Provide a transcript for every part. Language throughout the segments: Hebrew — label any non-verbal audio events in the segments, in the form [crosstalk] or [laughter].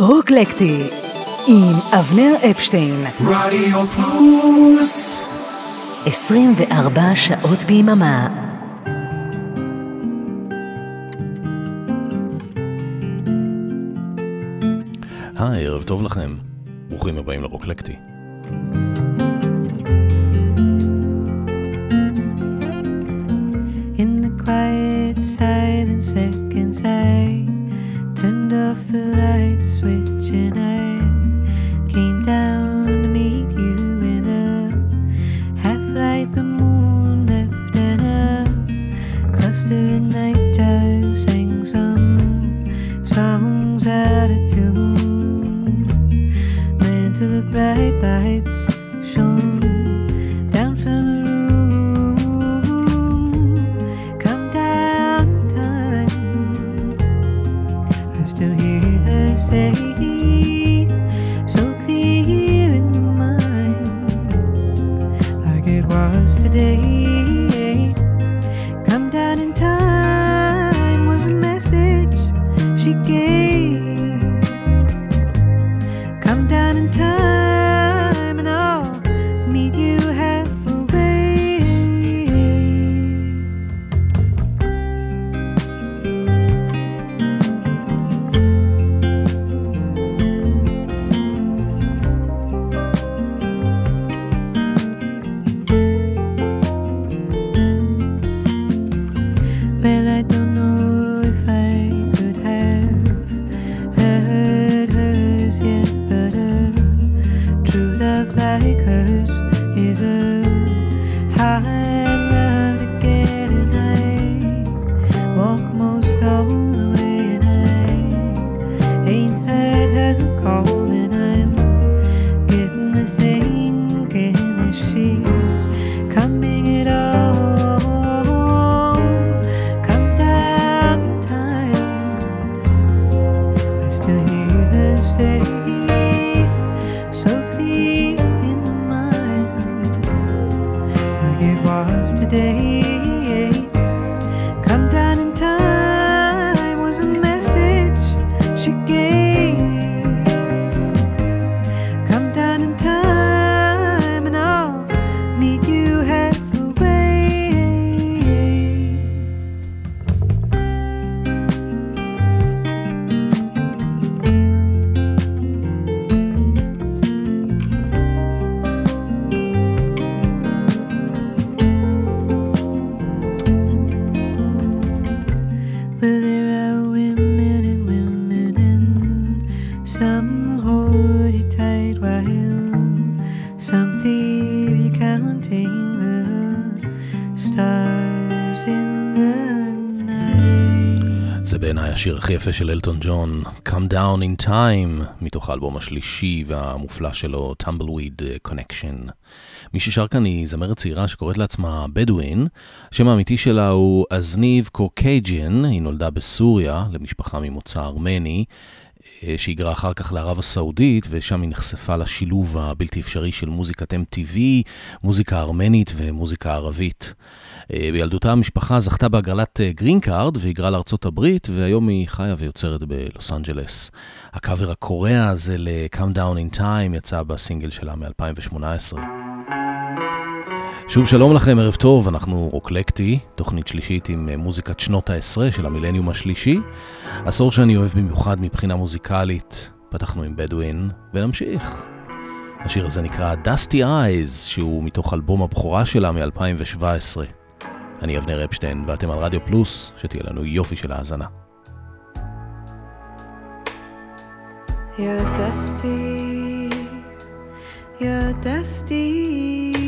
רוקלקטי עם אבנר אפשטיין. רדיו פלוס 24 שעות ביממה. היי, ערב טוב לכם. ברוכים הבאים לרוקלקטי. In the quiet silent seconds, I turned off the light 觉得。השיר הכי יפה של אלטון ג'ון, Come Down in Time, מתוך האלבום השלישי והמופלא שלו, Tumbleweed Connection. מי ששר כאן היא זמרת צעירה שקוראת לעצמה בדואין. השם האמיתי שלה הוא אזניב קוקייג'ן, היא נולדה בסוריה למשפחה ממוצא ארמני. אה, שהיגרה אחר כך לערב הסעודית, ושם היא נחשפה לשילוב הבלתי אפשרי של מוזיקת MTV, מוזיקה ארמנית ומוזיקה ערבית. אה, בילדותה המשפחה זכתה בהגרלת אה, green card והיגרה לארצות הברית, והיום היא חיה ויוצרת בלוס אנג'לס. הקאבר הקורע הזה ל-Come Down in Time יצא בסינגל שלה מ-2018. שוב שלום לכם, ערב טוב, אנחנו רוקלקטי, תוכנית שלישית עם אה, מוזיקת שנות העשרה של המילניום השלישי. עשור שאני אוהב במיוחד מבחינה מוזיקלית. פתחנו עם Bedouine, ונמשיך. השיר הזה נקרא Dusty Eyes, שהוא מתוך אלבום הבכורה שלה מ-2017. אני אבנר אפשטיין, ואתם על רדיו פלוס, שתהיה לנו יופי של האזנה. You're dusty, you're dusty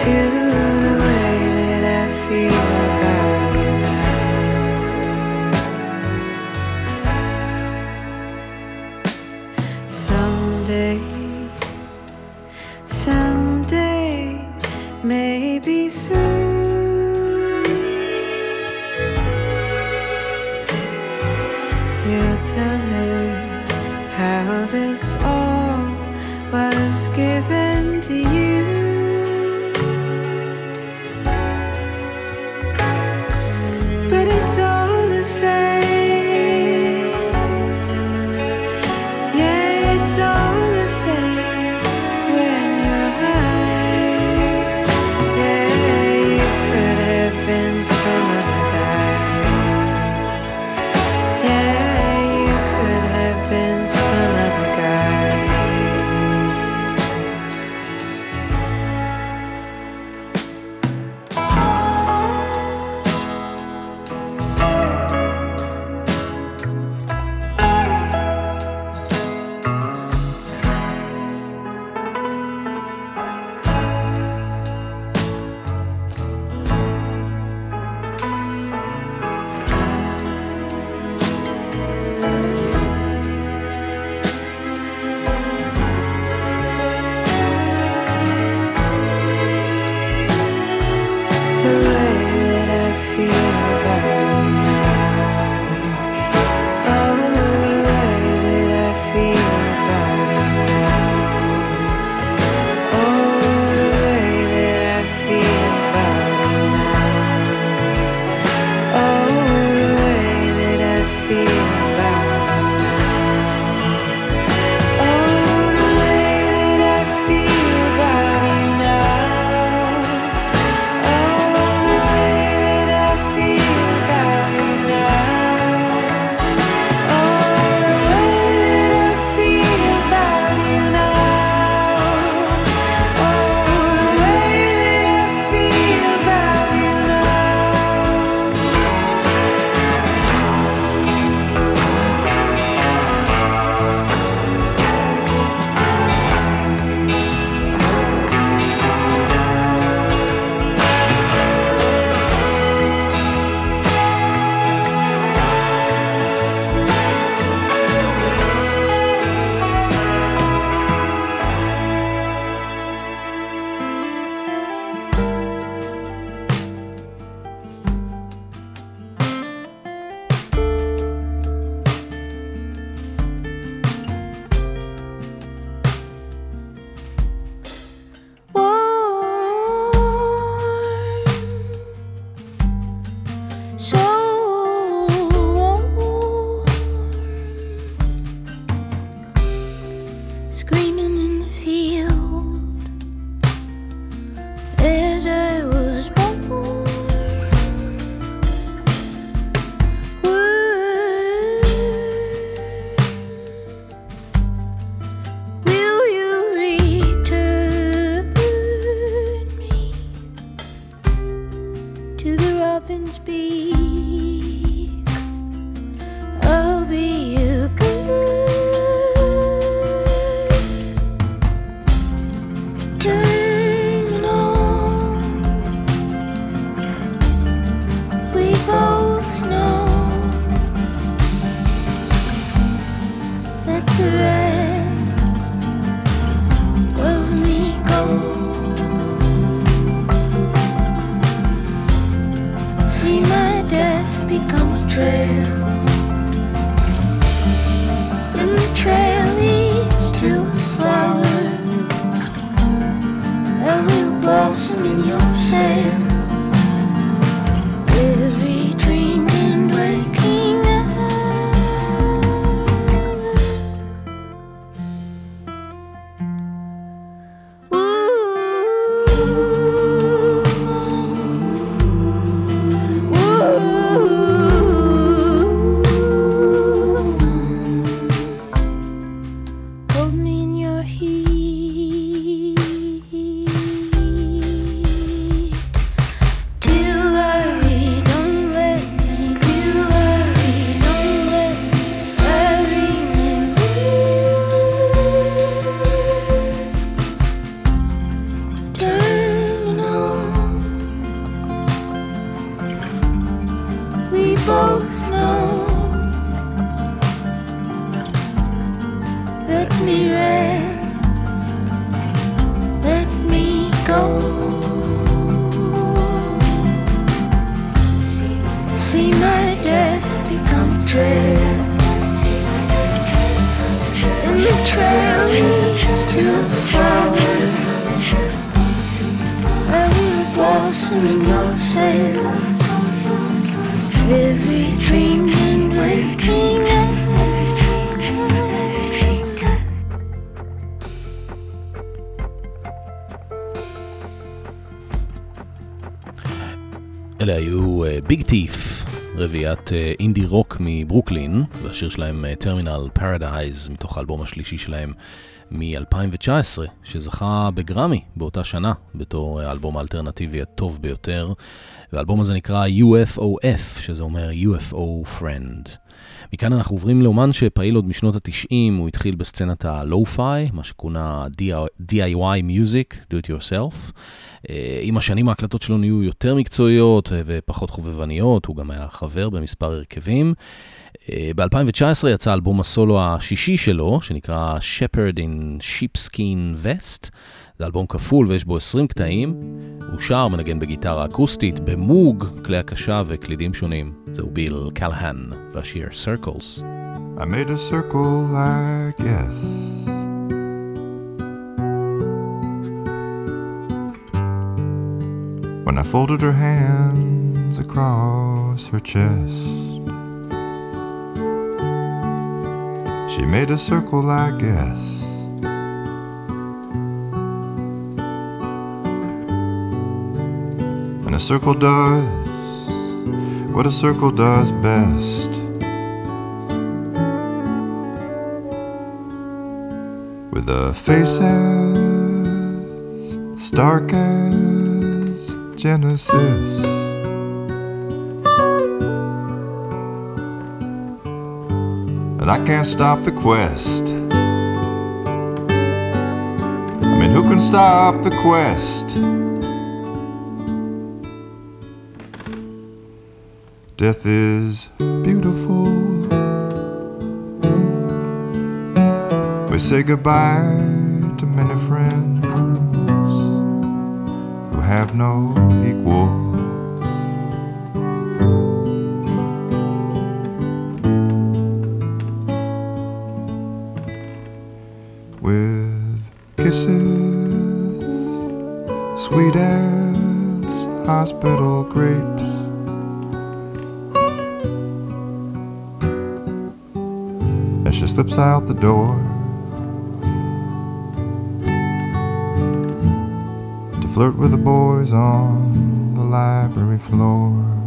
To אלה היו Big Thief, רביעיית אינדי רוק מברוקלין, והשיר שלהם Terminal Paradise, מתוך האלבום השלישי שלהם מ-2019, שזכה בגרמי באותה שנה, בתור האלבום האלטרנטיבי הטוב ביותר, והאלבום הזה נקרא UFOF, שזה אומר UFO Friend. מכאן אנחנו עוברים לאומן שפעיל עוד משנות ה-90, הוא התחיל בסצנת ה lo-fi, מה שכונה DIY Music, Do It Yourself. אה, עם השנים ההקלטות שלו נהיו יותר מקצועיות אה, ופחות חובבניות, הוא גם היה חבר במספר הרכבים. אה, ב-2019 יצא אלבום הסולו השישי שלו, שנקרא Shepherd in Sheepskin Vest. זה אלבום כפול ויש בו 20 קטעים. הוא שר, מנגן בגיטרה אקוסטית, במוג, כלי הקשה וקלידים שונים. זהו ביל קלהן והשיר Circles. I made a circle, I guess. When I folded her hands across her chest, she made a circle, I guess. And a circle does what a circle does best. With a face as stark as Genesis. I can't stop the quest. I mean, who can stop the quest? Death is beautiful. We say goodbye to many friends who have no equal. With kisses sweet as hospital grapes. As she slips out the door to flirt with the boys on the library floor.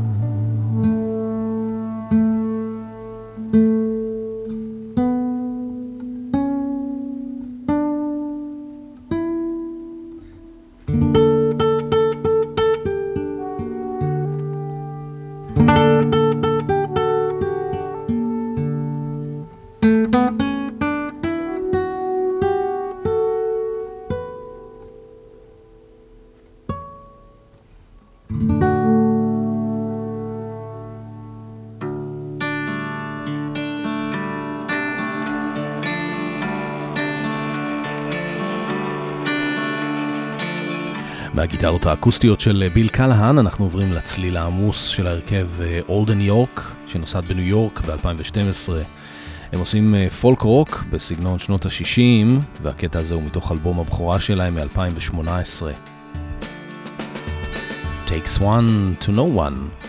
מהגיטרות האקוסטיות של ביל קלהן אנחנו עוברים לצליל העמוס של ההרכב אולדן יורק, שנוסד בניו יורק ב-2012. הם עושים פולק רוק בסגנון שנות ה-60, והקטע הזה הוא מתוך אלבום הבכורה שלהם מ-2018. Takes one to know one.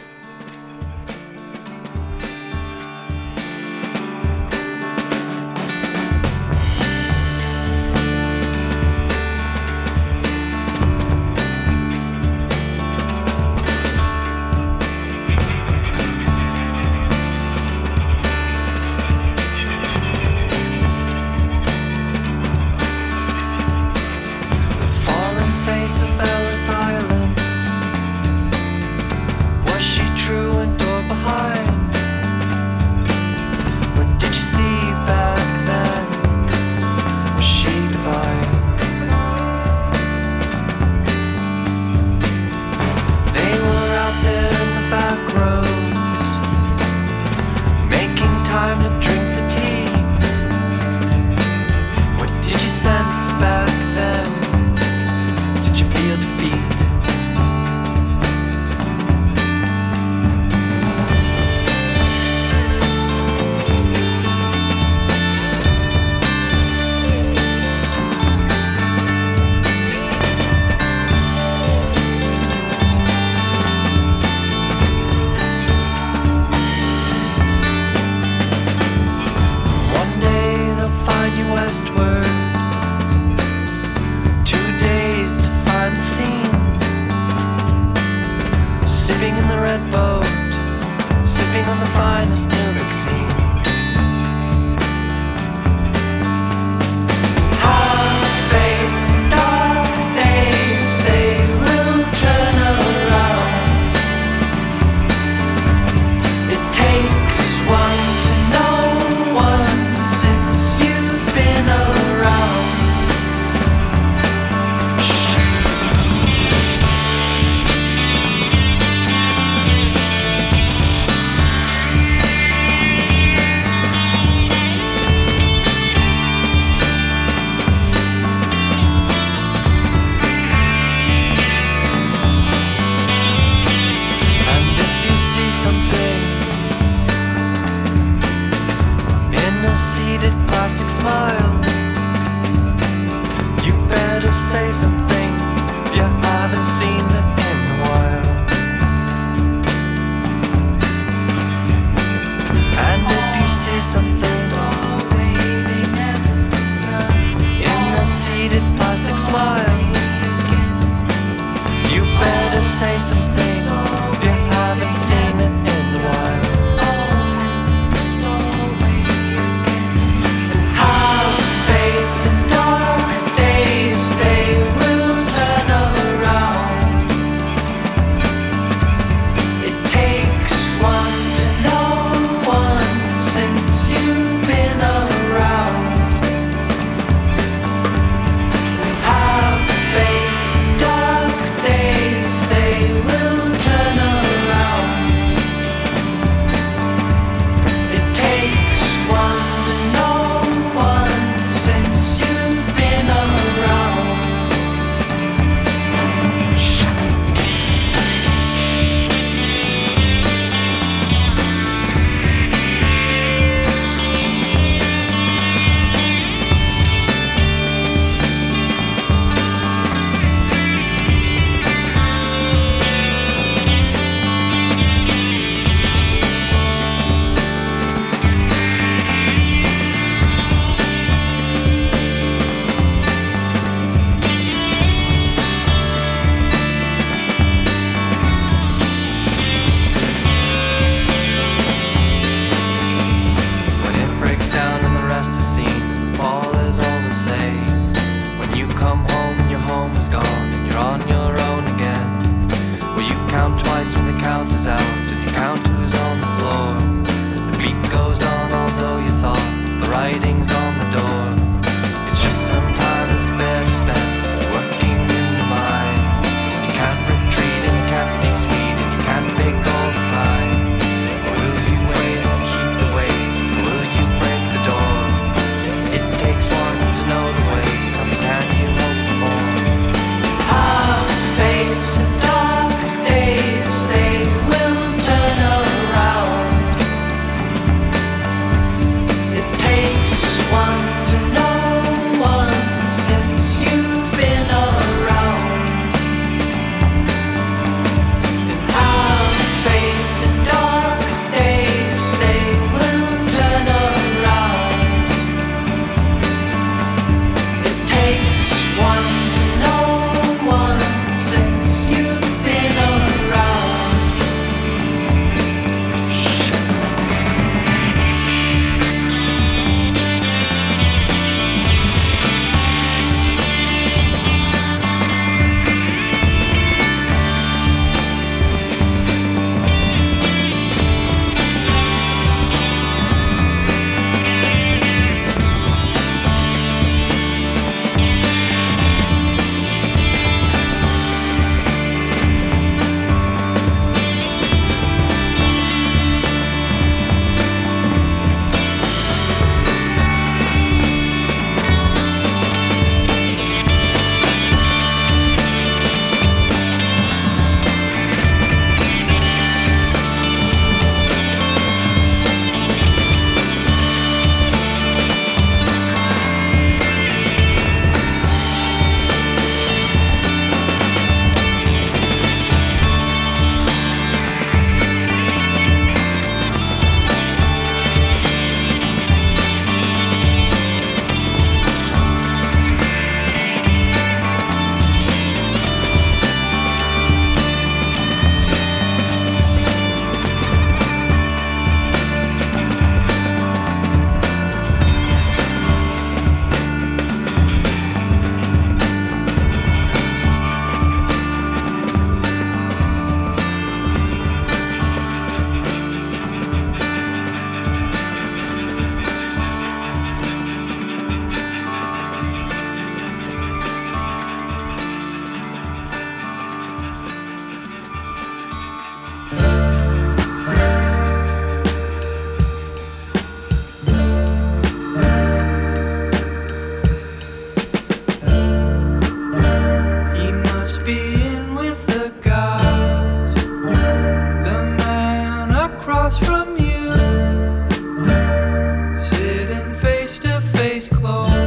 close.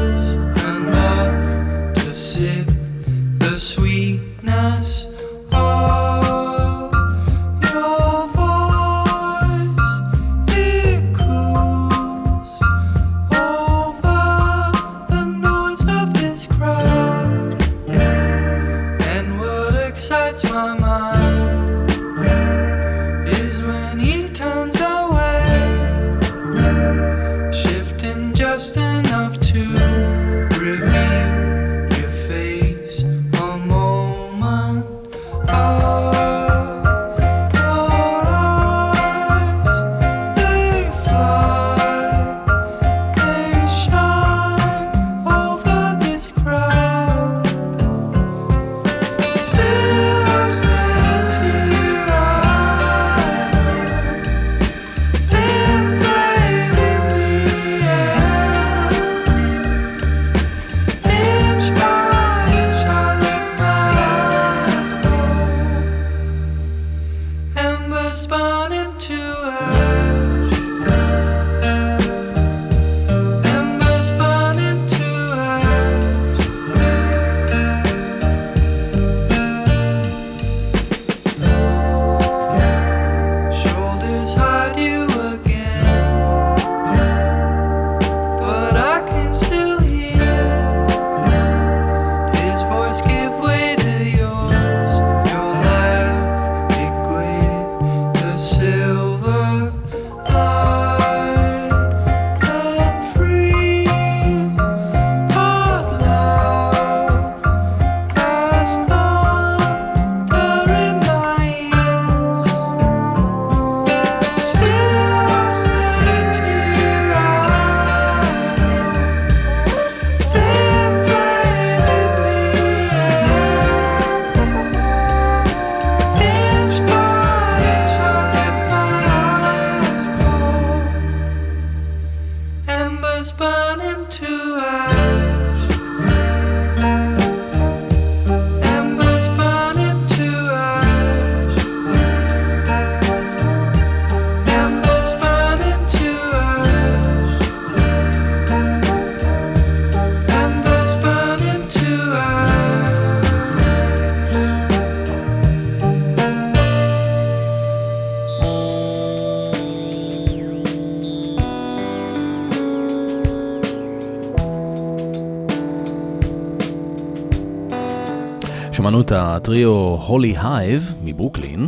הטריו Holy Hive מברוקלין,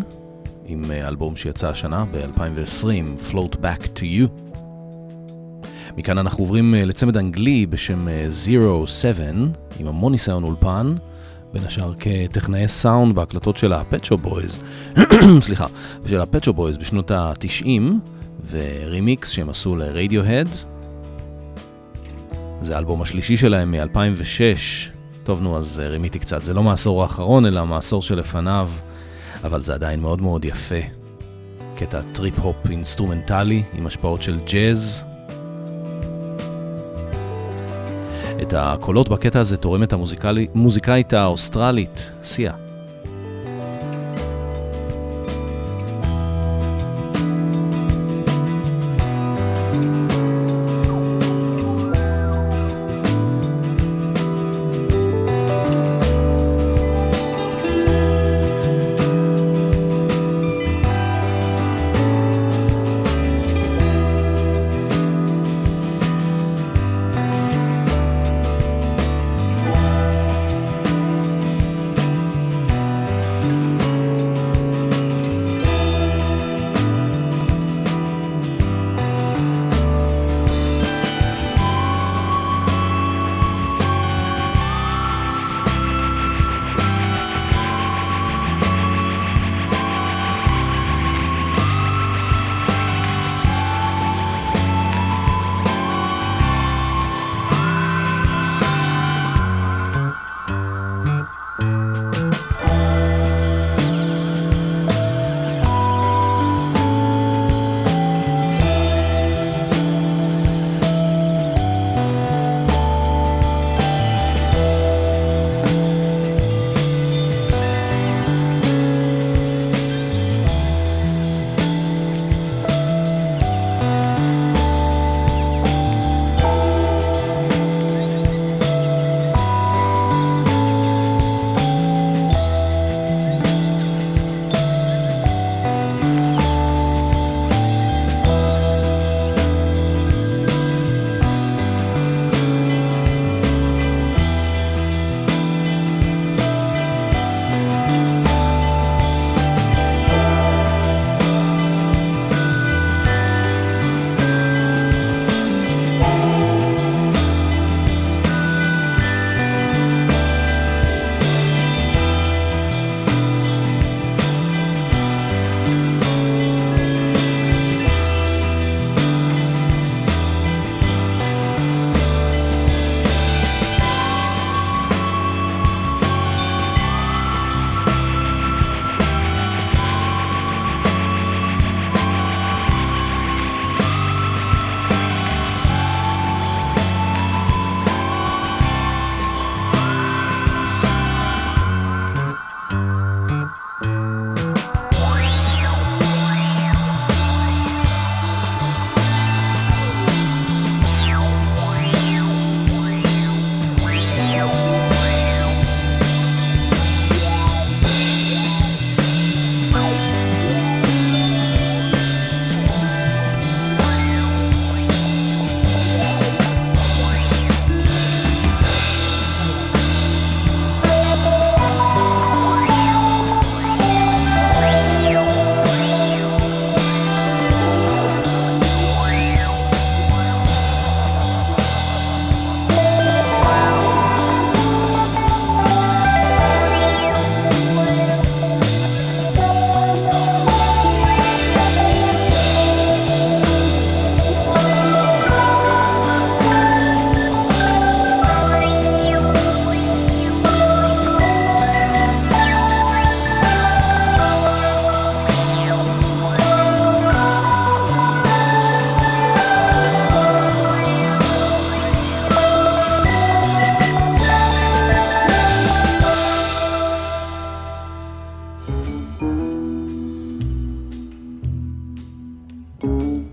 עם אה, אלבום שיצא השנה ב-2020, Float Back to You. מכאן אנחנו עוברים אה, לצמד אנגלי בשם אה, Zero Seven, עם המון ניסיון אולפן, בין השאר כטכנאי סאונד בהקלטות של ה-Pet Shop Boys, [clears throat] סליחה, של ה-Pet Shop Boys בשנות ה-90, ורימיקס שהם עשו לרדיוהד. זה האלבום השלישי שלהם מ-2006. טוב, נו, אז אה, רימיתי קצת. זה לא מהעשור האחרון, אלא מהעשור שלפניו, אבל זה עדיין מאוד מאוד יפה. קטע טריפ-הופ אינסטרומנטלי עם השפעות של ג'אז. את הקולות בקטע הזה תורמת המוזיקאית האוסטרלית, סיה.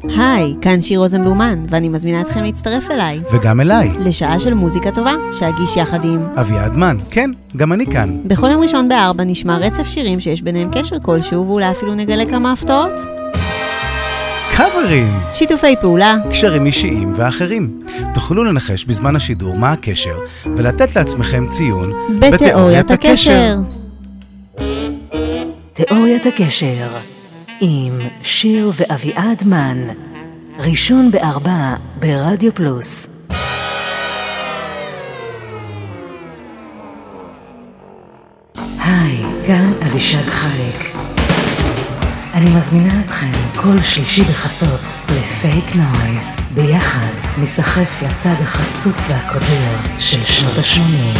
היי, כאן שיר רוזנבלומן, ואני מזמינה אתכם להצטרף אליי. וגם אליי, לשעה של מוזיקה טובה, שאגיש יחד עם... אביעד מן. כן, גם אני כאן. בכל יום ראשון בארבע נשמע רצף שירים שיש ביניהם קשר כלשהו, ואולי אפילו נגלה כמה הפתעות. קאברים! שיתופי פעולה, קשרים אישיים ואחרים. תוכלו לנחש בזמן השידור מה הקשר, ולתת לעצמכם ציון בתיאוריית הקשר. תיאוריית הקשר עם שיר ואביעד מן ראשון בארבע ברדיו פלוס. היי, כאן אבישג חלק אני מזמינה אתכם כל שלישי בחצות לפייק נויז ביחד נסחף לצד החצוף והקודר של שנות ה-80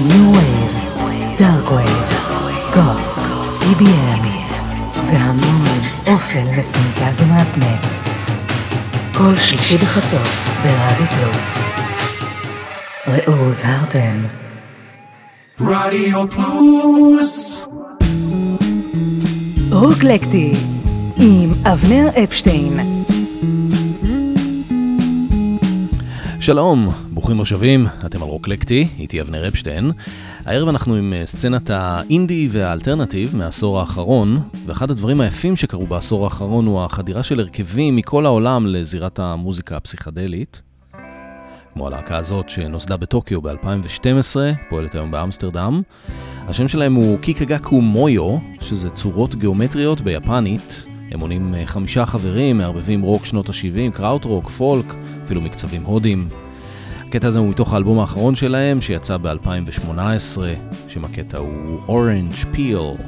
New Wave, Dark Wave, גוף, EBM והמון אופל מסונטז ומהפנט כל שלישי בחצות ברדיו פלוס. ראו הוזהרתם רדיו פלוס. רוקלקטי עם אבנר אפשטיין. שלום, ברוכים השבים, אתם על רוקלקטי, איתי אבנר אפשטיין. הערב אנחנו עם אה, סצנת האינדי והאלטרנטיב מהעשור האחרון, ואחד הדברים היפים שקרו בעשור האחרון הוא החדירה של הרכבים מכל העולם לזירת המוזיקה הפסיכדלית. כמו הלהקה הזאת שנוסדה בטוקיו ב-2012, פועלת היום באמסטרדם. השם שלהם הוא קיקגקו מויו, שזה צורות גיאומטריות ביפנית. הם מונים אה, חמישה חברים, מערבבים רוק שנות ה-70, קראוט-רוק, פולק, אפילו מקצבים הודים. הקטע הזה הוא מתוך האלבום האחרון שלהם, שיצא ב-2018, שם הקטע הוא Orange Peel.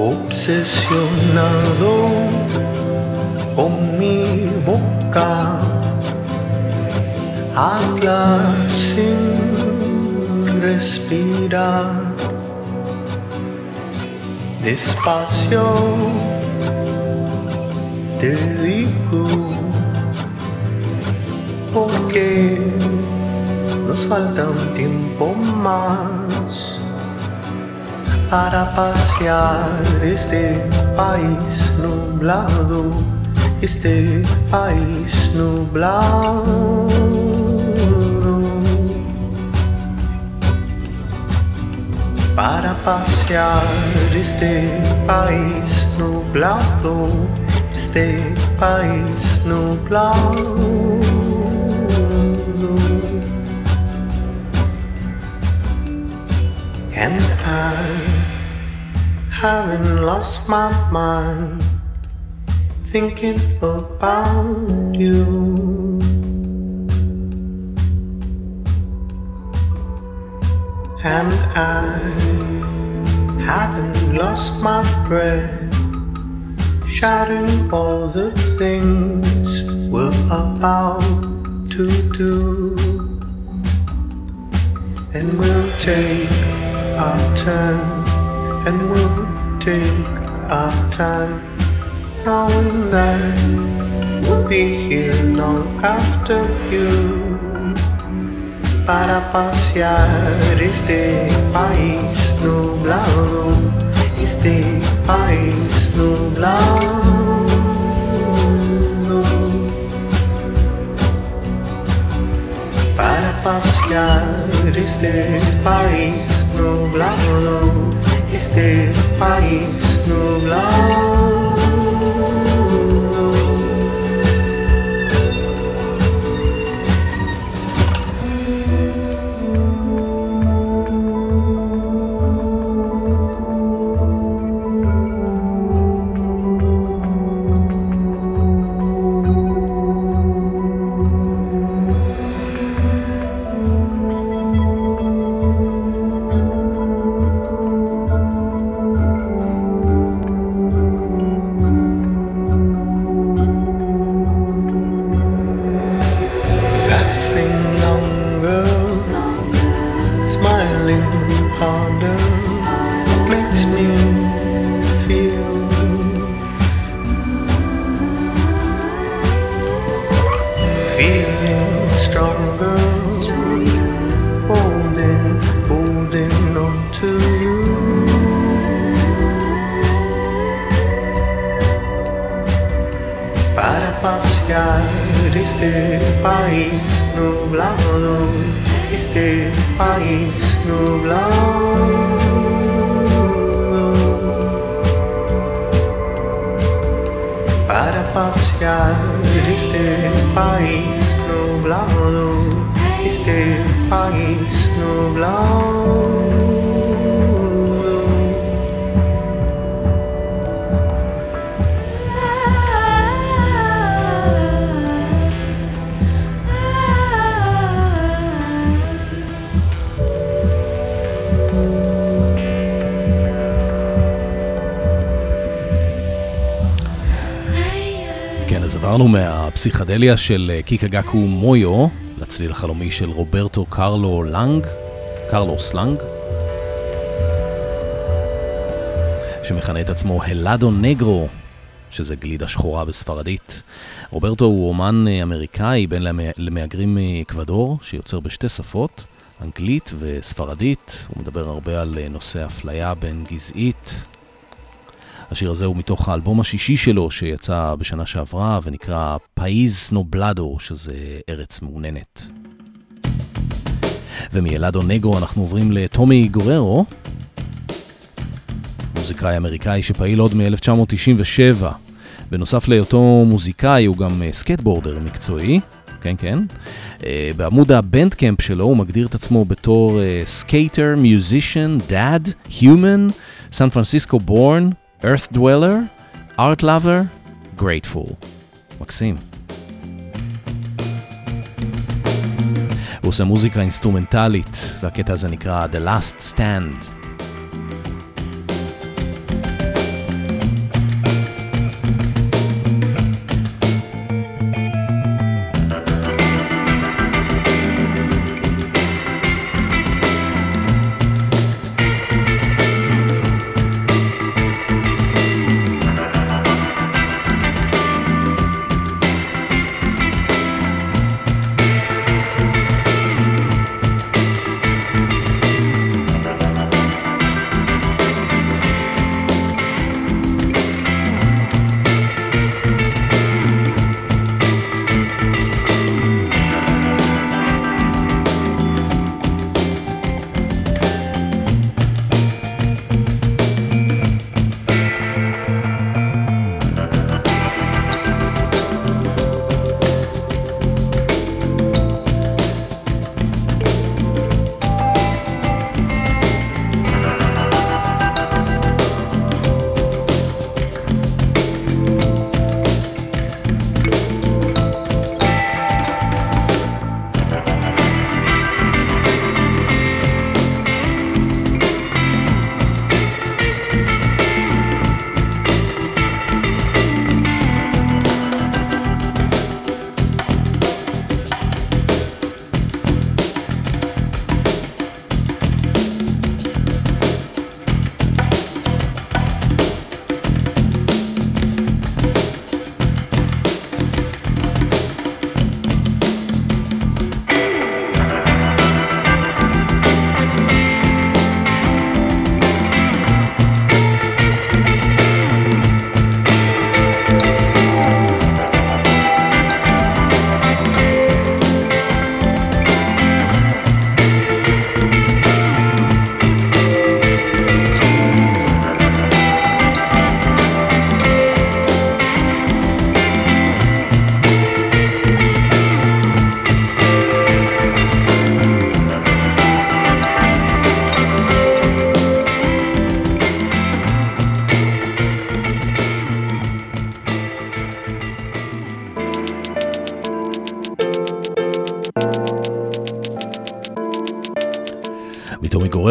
Obsesionado con mi boca, habla sin respirar, despacio te digo, porque nos falta un tiempo más para pasear este país nublado, este país nublado. Para pasear este país nublado, este país nublado. And haven't lost my mind thinking about you. And I haven't lost my breath shouting all the things we're about to do. And we'll take our turn, and we'll take our time, knowing that we'll be here long after you. Para pasear este país nublado, este país nublado. Para pasear este país nublado, este país nublado. עברנו מהפסיכדליה של אה, קיקה גקו מויו לצליל החלומי של רוברטו קרלו לנג, קרלוס לנג, שמכנה את עצמו הלאדו נגרו, שזה גלידה שחורה בספרדית. רוברטו הוא אומן אה, אמריקאי למ- למהגרים מאקוודור, שיוצר בשתי שפות, אנגלית וספרדית. הוא מדבר הרבה על אה, נושא אפליה בין גזעית. השיר הזה הוא מתוך האלבום השישי שלו שיצא בשנה שעברה ונקרא País Nublado, שזה ארץ מעוננת. ומהלאדו נגרו אנחנו עוברים לטומי גררו, מוזיקאי אמריקאי שפעיל עוד מ-1997. בנוסף להיותו מוזיקאי הוא גם אה, skateboarder מקצועי, כן כן. אה, בעמוד ה-Bandcamp שלו הוא מגדיר את עצמו בתור skater, musician, dad, human, סן פרנסיסקו בורן, earth dweller, art lover, grateful. מקסים. הוא עושה מוזיקה אינסטרומנטלית, והקטע הזה נקרא The Last Stand.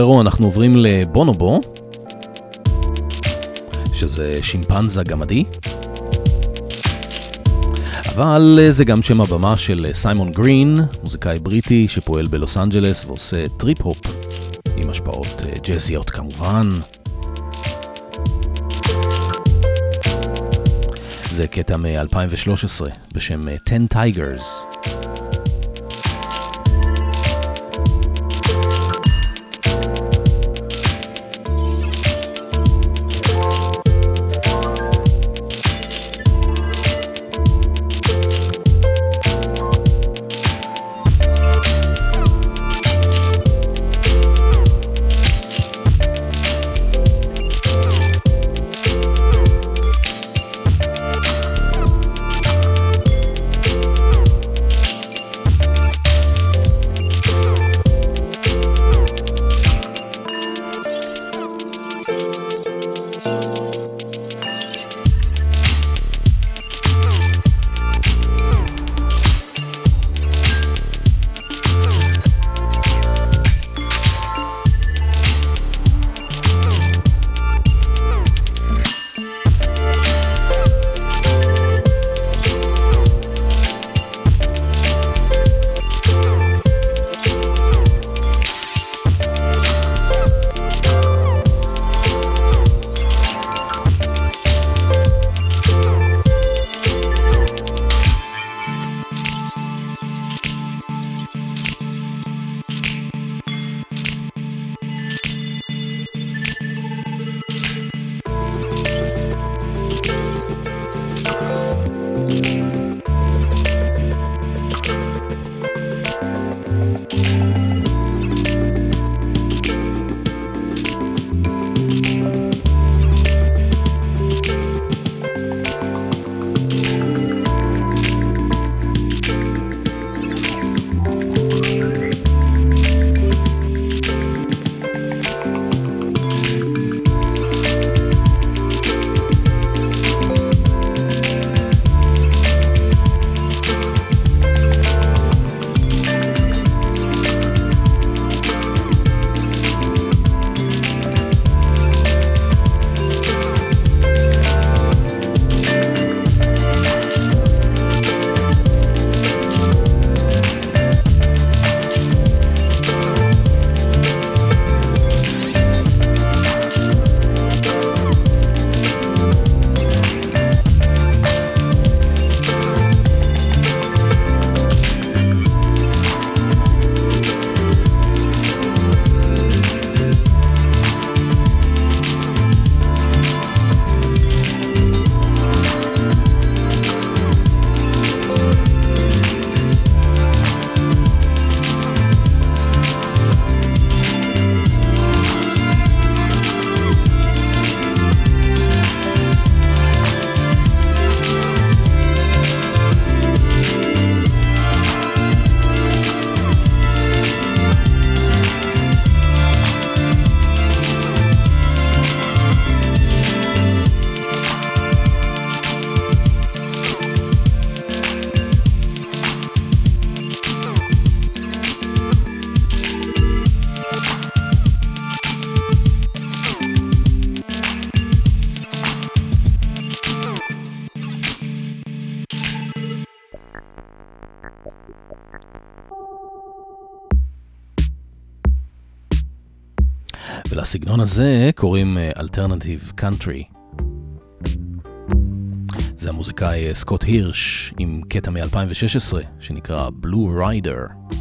מפה אנחנו עוברים לבונובו, שזה שימפנזה גמדי. אבל אה, זה גם שם הבמה של אה, סיימון גרין, מוזיקאי בריטי שפועל בלוס אנג'לס ועושה טריפ-הופ עם השפעות אה, ג'אזיות כמובן. זה קטע מ-2013 בשם 10 Tigers. ולסגנון הזה קוראים alternative country. זה המוזיקאי סקוט הירש עם קטע מ-2016 שנקרא Blue Rider.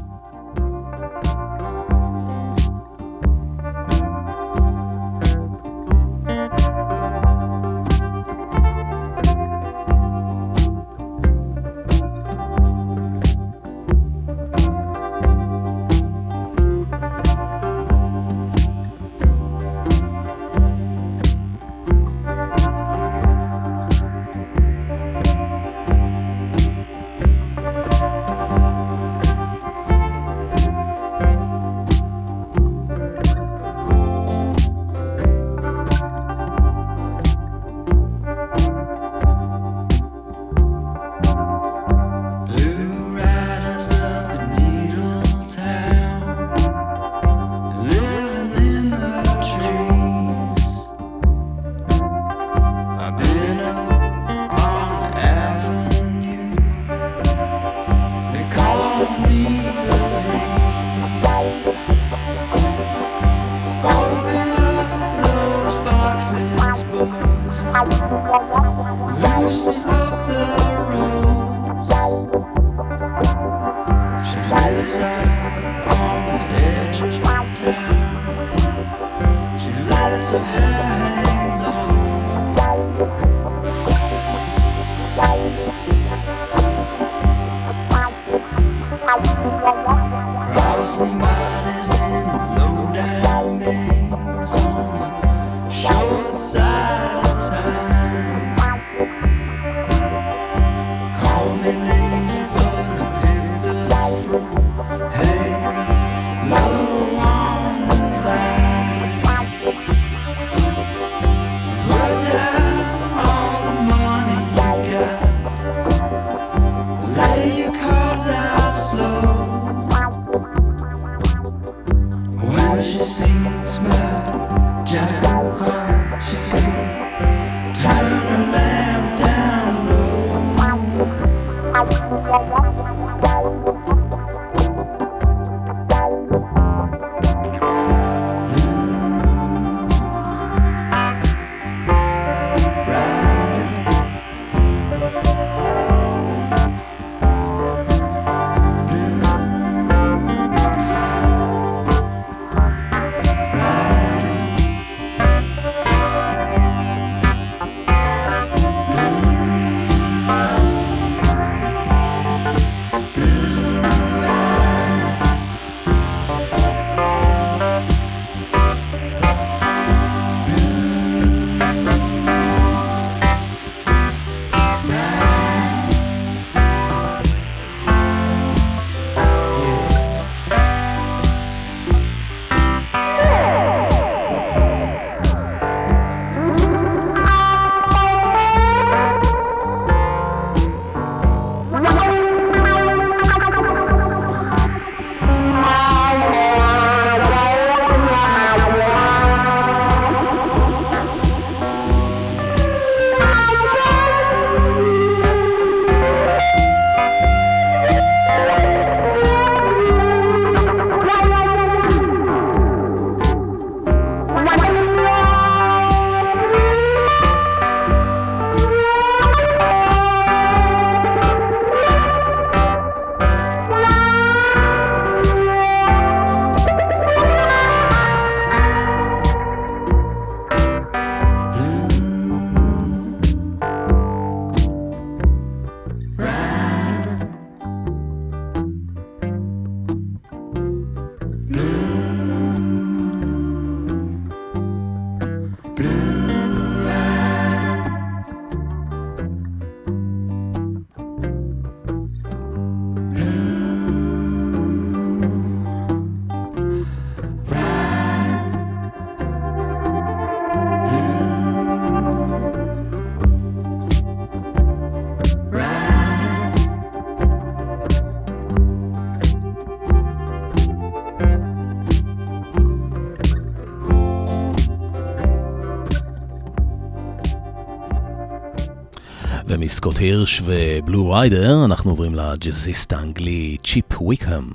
ומסקוט הירש ו-Blue Rider אנחנו עוברים לג'אזיסט האנגלי צ'יפ ויקהם.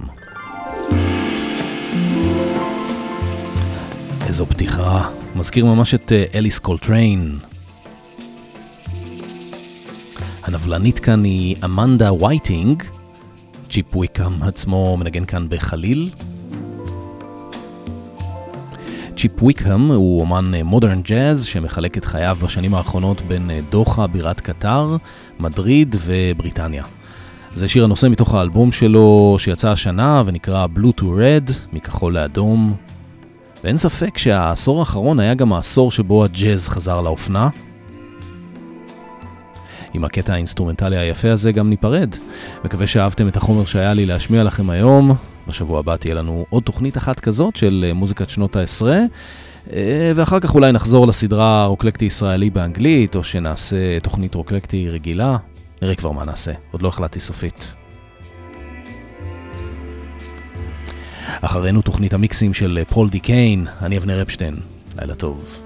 איזו פתיחה, מזכיר ממש את אה, אליס קולטריין. הנבלנית כאן היא אמנדה וייטינג, צ'יפ ויקהם עצמו מנגן כאן בחליל. צ'יפ ויקהם הוא אומן modern jazz שמחלק את חייו בשנים האחרונות בין אה, דוחה, בירת קטר, מדריד ובריטניה. זה שיר הנושא מתוך האלבום שלו שיצא השנה ונקרא Blue to Red, מכחול לאדום. ואין ספק שהעשור האחרון היה גם העשור שבו הג'אז חזר לאופנה. עם הקטע האינסטרומנטלי היפה הזה גם ניפרד. מקווה שאהבתם את החומר שהיה לי להשמיע לכם היום. בשבוע הבא תהיה לנו עוד תוכנית אחת כזאת של אה, מוזיקת שנות העשרה, אה, ואחר כך אולי נחזור לסדרה רוקלקטי ישראלי באנגלית, או שנעשה תוכנית רוקלקטי רגילה. נראה כבר מה נעשה, עוד לא החלטתי סופית. אחרינו תוכנית המיקסים של אה, פול די קיין, אני אבנר אפשטיין, לילה טוב.